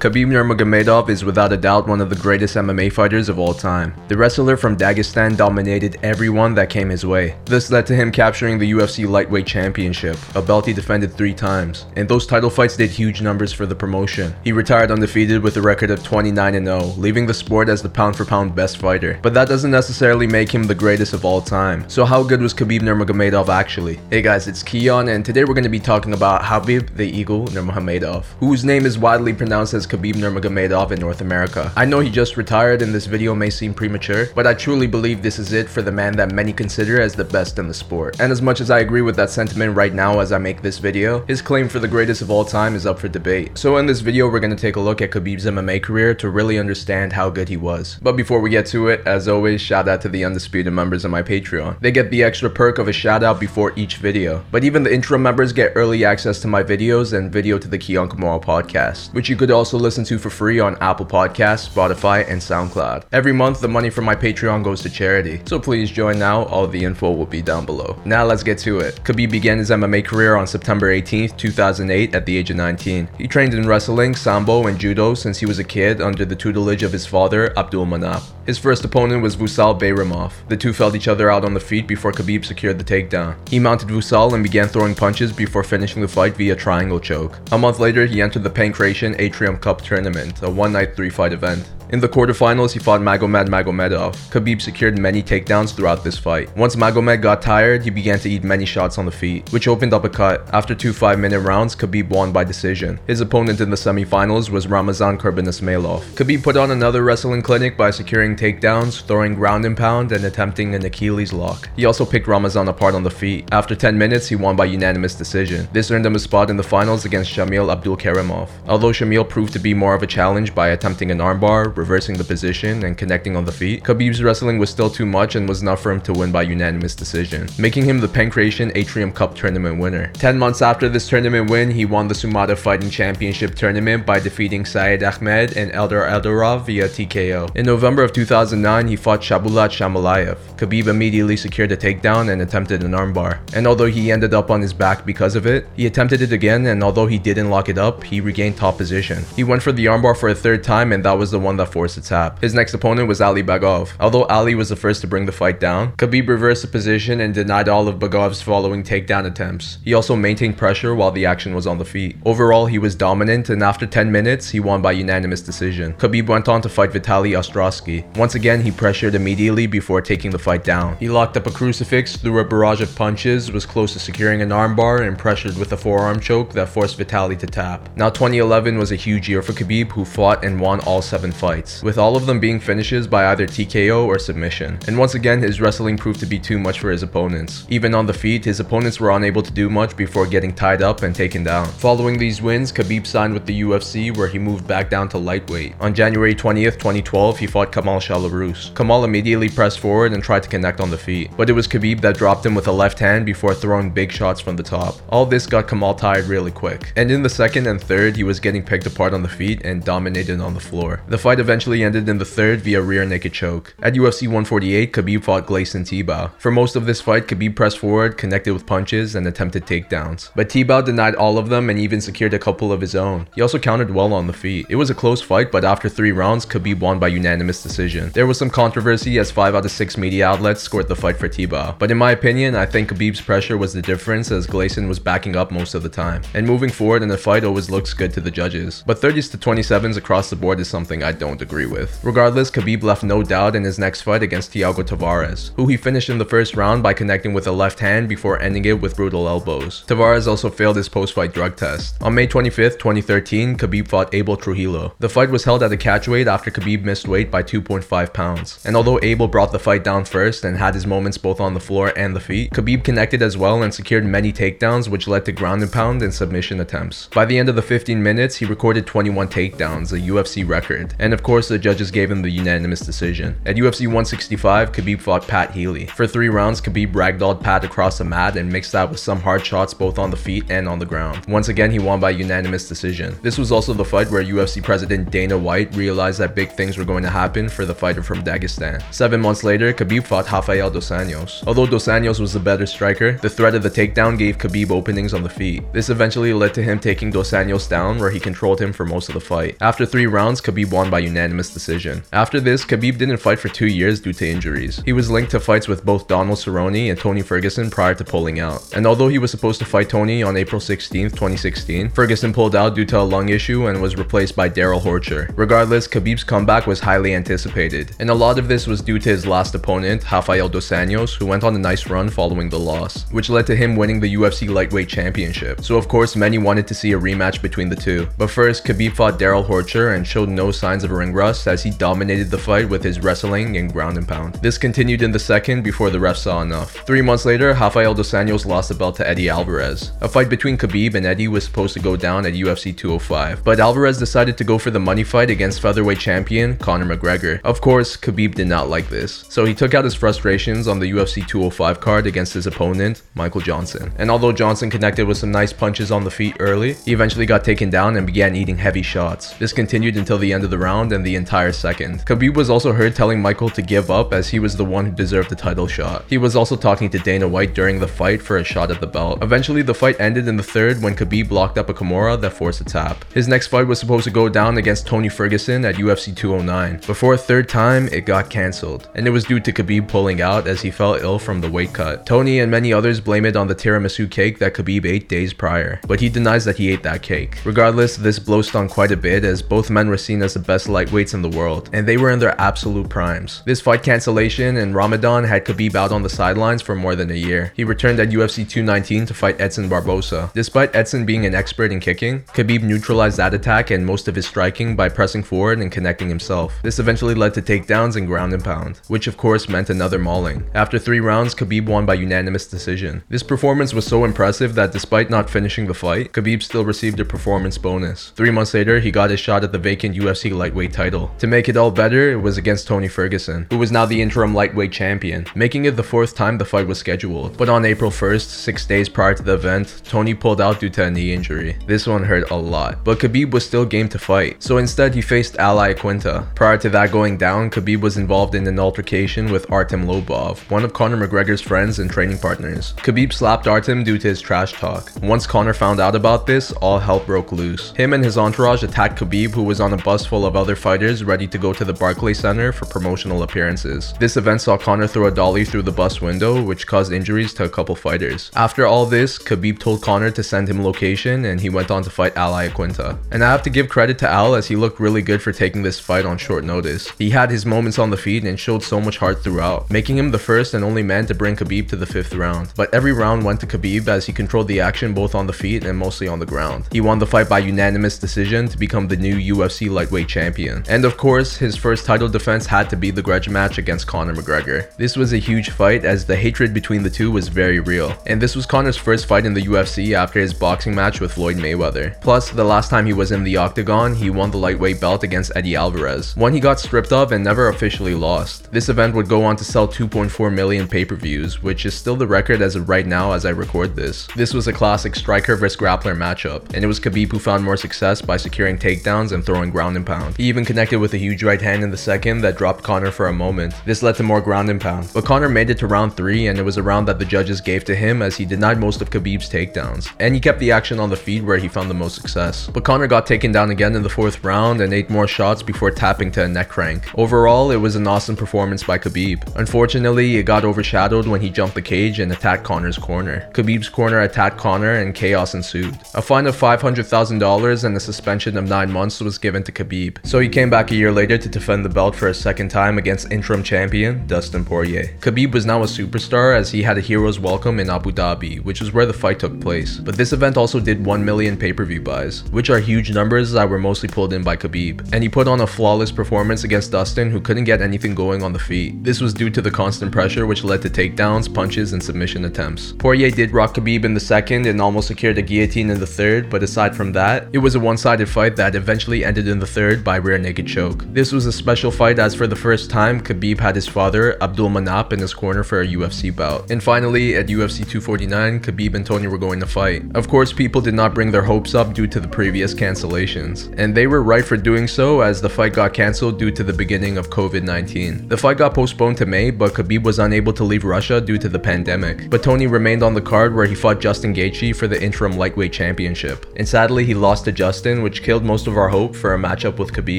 Khabib Nurmagomedov is without a doubt one of the greatest MMA fighters of all time. The wrestler from Dagestan dominated everyone that came his way. This led to him capturing the UFC Lightweight Championship, a belt he defended three times. And those title fights did huge numbers for the promotion. He retired undefeated with a record of 29-0, leaving the sport as the pound-for-pound best fighter. But that doesn't necessarily make him the greatest of all time. So how good was Khabib Nurmagomedov actually? Hey guys, it's Keon and today we're going to be talking about Khabib the Eagle Nurmagomedov, whose name is widely pronounced as Khabib Nurmagomedov in North America. I know he just retired and this video may seem premature, but I truly believe this is it for the man that many consider as the best in the sport. And as much as I agree with that sentiment right now as I make this video, his claim for the greatest of all time is up for debate. So in this video, we're going to take a look at Khabib's MMA career to really understand how good he was. But before we get to it, as always, shout out to the undisputed members of my Patreon. They get the extra perk of a shout out before each video. But even the intro members get early access to my videos and video to the Keon Kamara podcast, which you could also listen to for free on Apple Podcasts, Spotify, and SoundCloud. Every month, the money from my Patreon goes to charity, so please join now. All the info will be down below. Now let's get to it. Khabib began his MMA career on September 18, 2008 at the age of 19. He trained in wrestling, sambo, and judo since he was a kid under the tutelage of his father, Abdul Manap. His first opponent was Vusal Bayramov. The two felt each other out on the feet before Khabib secured the takedown. He mounted Vusal and began throwing punches before finishing the fight via triangle choke. A month later, he entered the Pankration Atrium Cup tournament, a one-night three-fight event. In the quarterfinals, he fought Magomed Magomedov. Khabib secured many takedowns throughout this fight. Once Magomed got tired, he began to eat many shots on the feet, which opened up a cut. After two 5-minute rounds, Khabib won by decision. His opponent in the semifinals was Ramazan Kurbanizmailov. Khabib put on another wrestling clinic by securing takedowns, throwing ground and pound, and attempting an Achilles lock. He also picked Ramazan apart on the feet. After 10 minutes, he won by unanimous decision. This earned him a spot in the finals against Shamil Abdulkarimov. Although Shamil proved to be more of a challenge by attempting an armbar, reversing the position, and connecting on the feet, Khabib's wrestling was still too much and was enough for him to win by unanimous decision, making him the Pankration Atrium Cup tournament winner. 10 months after this tournament win, he won the Sumata Fighting Championship tournament by defeating Saeed Ahmed and Eldar Eldorov via TKO. In November of 2009, he fought Shabulat Shamalayev. Khabib immediately secured a takedown and attempted an armbar. And although he ended up on his back because of it, he attempted it again and although he didn't lock it up, he regained top position. He went for the armbar for a third time and that was the one that forced its tap. His next opponent was Ali Bagov. Although Ali was the first to bring the fight down, Khabib reversed the position and denied all of Bagov's following takedown attempts. He also maintained pressure while the action was on the feet. Overall, he was dominant and after 10 minutes, he won by unanimous decision. Khabib went on to fight Vitaly Ostrowski. Once again, he pressured immediately before taking the fight down. He locked up a crucifix, threw a barrage of punches, was close to securing an armbar, and pressured with a forearm choke that forced Vitaly to tap. Now 2011 was a huge year for Khabib who fought and won all 7 fights, with all of them being finishes by either TKO or submission. And once again, his wrestling proved to be too much for his opponents. Even on the feet, his opponents were unable to do much before getting tied up and taken down. Following these wins, Khabib signed with the UFC where he moved back down to lightweight. On January 20th, 2012, he fought Kamal Shalorus. Kamal immediately pressed forward and tried to connect on the feet, but it was Khabib that dropped him with a left hand before throwing big shots from the top. All this got Kamal tired really quick. And in the second and third, he was getting picked apart on the feet and dominated on the floor. The fight eventually ended in the third via rear naked choke. At UFC 148, Khabib fought Gleison Tibau. For most of this fight, Khabib pressed forward, connected with punches, and attempted takedowns. But Tibau denied all of them and even secured a couple of his own. He also countered well on the feet. It was a close fight, but after three rounds, Khabib won by unanimous decision. There was some controversy as 5 out of 6 media outlets scored the fight for Tibau. But in my opinion, I think Khabib's pressure was the difference as Gleison was backing up most of the time. And moving forward in a fight always looks good to the judges. But 30s to 27s across the board is something I don't agree with. Regardless, Khabib left no doubt in his next fight against Thiago Tavares, who he finished in the first round by connecting with a left hand before ending it with brutal elbows. Tavares also failed his post-fight drug test. On May 25th, 2013, Khabib fought Abel Trujillo. The fight was held at a catchweight after Khabib missed weight by 2.5 pounds. And although Abel brought the fight down first and had his moments both on the floor and the feet, Khabib connected as well and secured many takedowns which led to ground and pound and submission attempts. By the end of the 15 minutes, he recorded 21 takedowns, a UFC record. And of course the judges gave him the unanimous decision. At UFC 165, Khabib fought Pat Healy. For three rounds, Khabib ragdolled Pat across the mat and mixed that with some hard shots both on the feet and on the ground. Once again, he won by unanimous decision. This was also the fight where UFC president Dana White realized that big things were going to happen for the fighter from Dagestan. Seven months later, Khabib fought Rafael Dos Anjos. Although Dos Anjos was the better striker, the threat of the takedown gave Khabib openings on the feet. This eventually led to him taking Dos Anjos down where he controlled him for most of the fight. After three rounds, Khabib won by unanimous decision. After this, Khabib didn't fight for two years due to injuries. He was linked to fights with both Donald Cerrone and Tony Ferguson prior to pulling out. And although he was supposed to fight Tony on April 16, 2016, Ferguson pulled out due to a lung issue and was replaced by Darrell Horcher. Regardless, Khabib's comeback was highly anticipated, and a lot of this was due to his last opponent, Rafael Dos Anjos, who went on a nice run following the loss, which led to him winning the UFC lightweight championship. So of course, many wanted to see a rematch between the two. But first, Khabib fought Darrell Horcher and showed no signs of ring rust as he dominated the fight with his wrestling and ground and pound. This continued in the second before the ref saw enough. Three months later, Rafael Dos Anjos lost the belt to Eddie Alvarez. A fight between Khabib and Eddie was supposed to go down at UFC 205, but Alvarez decided to go for the money fight against featherweight champion Conor McGregor. Of course, Khabib did not like this, so he took out his frustrations on the UFC 205 card against his opponent, Michael Johnson. And although Johnson connected with some nice punches on the feet early, he eventually got taken down and began eating heavy shots. This continued until the end of the round and the entire second. Khabib was also heard telling Michael to give up as he was the one who deserved the title shot. He was also talking to Dana White during the fight for a shot at the belt. Eventually, the fight ended in the third when Khabib blocked up a Kimura that forced a tap. His next fight was supposed to go down against Tony Ferguson at UFC 209. Before a third time, it got cancelled, and it was due to Khabib pulling out as he fell ill from the weight cut. Tony and many others blame it on the tiramisu cake that Khabib ate days prior, but he denies that he ate that cake. Regardless, this blow stung quite a bit as both men were seen as the best lightweights in the world, and they were in their absolute primes. This fight cancellation and Ramadan had Khabib out on the sidelines for more than a year. He returned at UFC 219 to fight Edson Barbosa. Despite Edson being an expert in kicking, Khabib neutralized that attack and most of his striking by pressing forward and connecting himself. This eventually led to takedowns and ground and pound, which of course meant another mauling. After three rounds, Khabib won by unanimous decision. This performance was so impressive that despite not finishing the fight, Khabib still received a performance bonus. Three months later, he got his shot at the vacant UFC lightweight title. To make it all better, it was against Tony Ferguson, who was now the interim lightweight champion, making it the fourth time the fight was scheduled. But on April 1st, six days prior to the event, Tony pulled out due to a knee injury. This one hurt a lot, but Khabib was still game to fight, so instead he faced Al Iaquinta. Prior to that going down, Khabib was involved in an altercation with Artem Lobov, one of Conor McGregor's friends and training partners. Khabib slapped Artem due to his trash talk. Once Conor found out about this, all hell broke loose. Him and his entourage attacked Khabib, who was on a bus full of other fighters ready to go to the Barclays Center for promotional appearances. This event saw Conor throw a dolly through the bus window, which caused injuries to a couple fighters. After all this, Khabib told Conor to send him location and he went on to fight Al Iaquinta. And I have to give credit to Al as he looked really good for taking this fight on short notice. He had his moments on the feet and showed so much heart throughout, making him the first and only man to bring Khabib to the fifth round. But every round went to Khabib as he controlled the action both on the feet and mostly on the ground. He won the fight by unanimous decision to become the new UFC lightweight champion. And of course, his first title defense had to be the grudge match against Conor McGregor. This was a huge fight as the hatred between the two was very real. And this was Conor's first fight in the UFC after his boxing match with Floyd Mayweather. Plus, the last time he was in the octagon, he won the lightweight belt against Eddie Alvarez, one he got stripped of and never officially lost. This event would go on to sell 2.4 million pay-per-views, which is still the record as of right now as I record this. This was a classic striker vs grappler matchup, and it was Khabib who found more success by securing takedowns and throwing ground and pound. He even connected with a huge right hand in the second that dropped Conor for a moment. This led to more ground and pound, but Conor made it to round 3 and it was a round that the judges gave to him as he denied most of Khabib's takedowns, and he kept the action on the feet where he found the most success. But Conor got taken down again in the fourth round and ate more shots before tapping to a neck crank. Overall, it was an awesome performance by Khabib. Unfortunately, it got overshadowed when he jumped the cage and attacked Conor's corner. Khabib's corner attacked Conor and chaos ensued. A fine of $500,000 and a suspension of 9 months was given to Khabib, so he came back a year later to defend the belt for a second time against interim champion Dustin Poirier. Khabib was now a superstar as he had a hero's welcome in Abu Dhabi, which is where the fight took place. But this event also did 1 million pay-per-view buys, which are huge numbers that were mostly pulled in by Khabib. And he put on a flawless performance against Dustin who couldn't get anything going on the feet. This was due to the constant pressure which led to takedowns, punches, and submission attempts. Poirier did rock Khabib in the second and almost secured a guillotine in the third, but aside from that, it was a one-sided fight that eventually ended in the third by naked choke. This was a special fight as for the first time, Khabib had his father, Abdul Manap, in his corner for a UFC bout. And finally, at UFC 249, Khabib and Tony were going to fight. Of course, people did not bring their hopes up due to the previous cancellations. And they were right for doing so as the fight got cancelled due to the beginning of COVID-19. The fight got postponed to May, but Khabib was unable to leave Russia due to the pandemic. But Tony remained on the card where he fought Justin Gaethje for the interim lightweight championship. And sadly, he lost to Justin, which killed most of our hope for a matchup with Khabib.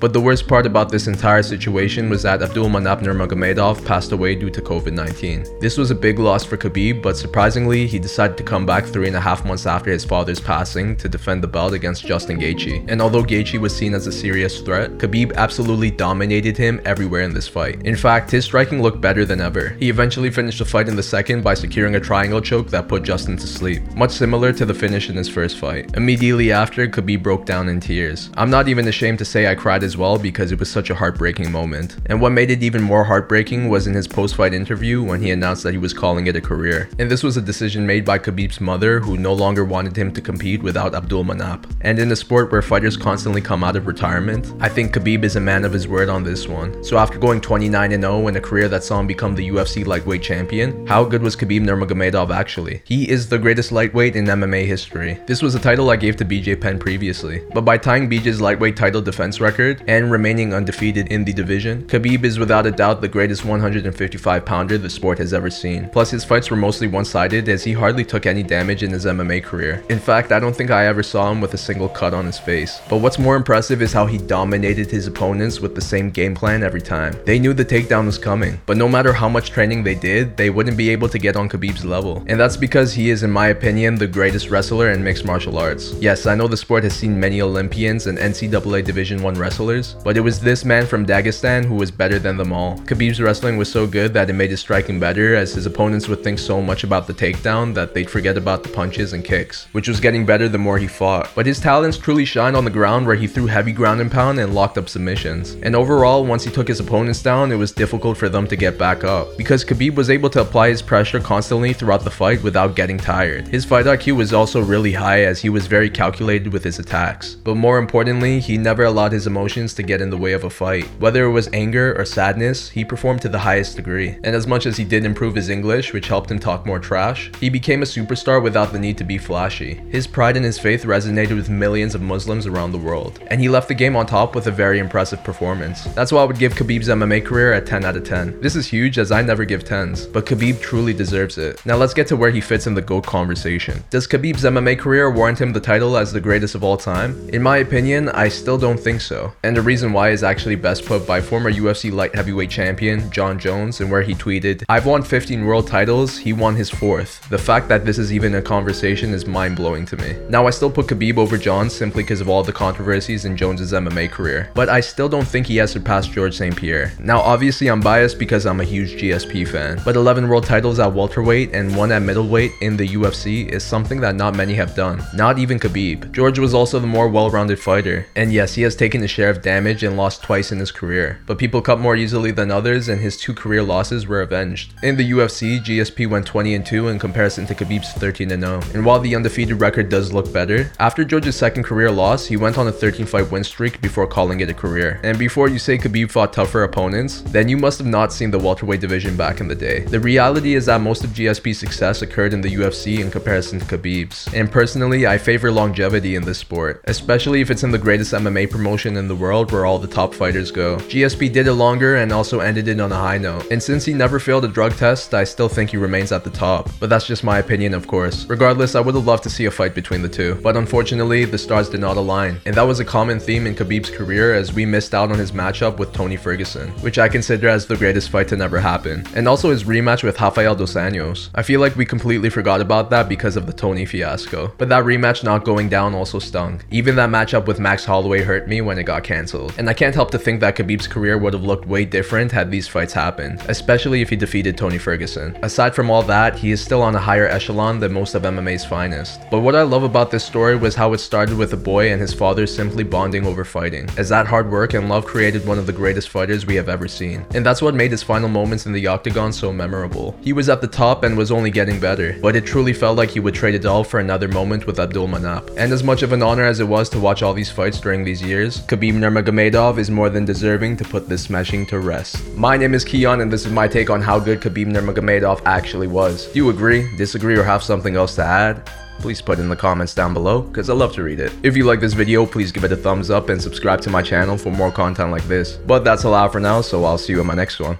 But the worst part about this entire situation was that Abdul Manap Nurmagomedov passed away due to COVID-19. This was a big loss for Khabib, but surprisingly, he decided to come back three and a half months after his father's passing to defend the belt against Justin Gaethje. And although Gaethje was seen as a serious threat, Khabib absolutely dominated him everywhere in this fight. In fact, his striking looked better than ever. He eventually finished the fight in the second by securing a triangle choke that put Justin to sleep, much similar to the finish in his first fight. Immediately after, Khabib broke down in tears. I'm not even ashamed to say I cried as well because it was such a heartbreaking moment. And what made it even more heartbreaking was in his post-fight interview when he announced that he was calling it a career. And this was a decision made by Khabib's mother who no longer wanted him to compete without Abdul Manap. And in a sport where fighters constantly come out of retirement, I think Khabib is a man of his word on this one. So after going 29-0 in a career that saw him become the UFC lightweight champion, how good was Khabib Nurmagomedov actually? He is the greatest lightweight in MMA history. This was a title I gave to BJ Penn previously, but by tying BJ's lightweight title defense record and remaining undefeated in the division, Khabib is without a doubt the greatest 155 pounder the sport has ever seen. Plus his fights were mostly one-sided as he hardly took any damage in his MMA career. In fact, I don't think I ever saw him with a single cut on his face. But what's more impressive is how he dominated his opponents with the same game plan every time. They knew the takedown was coming, but no matter how much training they did, they wouldn't be able to get on Khabib's level. And that's because he is in my opinion the greatest wrestler in mixed martial arts. Yes, I know the sport has seen many Olympians and NCAA Division 1 wrestlers, but it was this man from Dagestan who was better than them all. Khabib's wrestling was so good that it made his striking better as his opponents would think so much about the takedown that they'd forget about the punches and kicks, which was getting better the more he fought. But his talents truly shined on the ground where he threw heavy ground and pound and locked up submissions. And overall, once he took his opponents down, it was difficult for them to get back up, because Khabib was able to apply his pressure constantly throughout the fight without getting tired. His fight IQ was also really high as he was very calculated with his attacks. But more importantly, he never allowed his emotions to get in the way of a fight. Whether it was anger or sadness, he performed to the highest degree. And as much as he did improve his English, which helped him talk more trash, he became a superstar without the need to be flashy. His pride in his faith resonated with millions of Muslims around the world. And he left the game on top with a very impressive performance. That's why I would give Khabib's MMA career a 10 out of 10. This is huge as I never give 10s, but Khabib truly deserves it. Now let's get to where he fits in the GOAT conversation. Does Khabib's MMA career warrant him the title as the greatest of all time? In my opinion, I still don't think so. And the reason why is actually best put by former UFC light heavyweight champion Jon Jones and where he tweeted, I've won 15 world titles, he won his fourth. The fact that this is even a conversation is mind blowing to me. Now I still put Khabib over Jon simply because of all the controversies in Jones's MMA career, but I still don't think he has surpassed George St. Pierre. Now obviously I'm biased because I'm a huge GSP fan, but 11 world titles at welterweight and one at middleweight in the UFC is something that not many have done, not even Khabib. George was also the more well-rounded fighter, and yes, he has taken his share of damage and lost twice in his career, but people cut more easily than others and his two career losses were avenged. In the UFC, GSP went 20 and 2 in comparison to Khabib's 13 and 0, and while the undefeated record does look better, after George's second career loss, he went on a 13 fight win streak before calling it a career. And before you say Khabib fought tougher opponents, then you must have not seen the welterweight division back in the day. The reality is that most of GSP's success occurred in the UFC in comparison to Khabib's. And personally, I favor longevity in this sport, especially if it's in the greatest MMA promotion in the world where all the top fighters go. GSP did it longer and also ended it on a high note. And since he never failed a drug test, I still think he remains at the top. But that's just my opinion, of course. Regardless, I would have loved to see a fight between the two. But unfortunately, the stars did not align. And that was a common theme in Khabib's career as we missed out on his matchup with Tony Ferguson, which I consider as the greatest fight to never happen. And also his rematch with Rafael dos Anjos. I feel like we completely forgot about that because of the Tony fiasco. But that rematch not going down also stung. Even that matchup with Max Holloway hurt me when it got cancelled. And I can't help to think that Khabib's career would have looked way different had these fights happened, especially if he defeated Tony Ferguson. Aside from all that, he is still on a higher echelon than most of MMA's finest. But what I love about this story was how it started with a boy and his father simply bonding over fighting, as that hard work and love created one of the greatest fighters we have ever seen. And that's what made his final moments in the octagon so memorable. He was at the top and was only getting better, but it truly felt like he would trade it all for another moment with Abdul Manap. And as much of an honor as it was to watch all these fights during these years, Khabib Nurmagomedov is more than deserving to put this smashing to rest. My name is Keon and this is my take on how good Khabib Nurmagomedov actually was. Do you agree, disagree, or have something else to add? Please put in the comments down below, cause I love to read it. If you like this video, please give it a thumbs up and subscribe to my channel for more content like this. But that's all out for now, so I'll see you in my next one.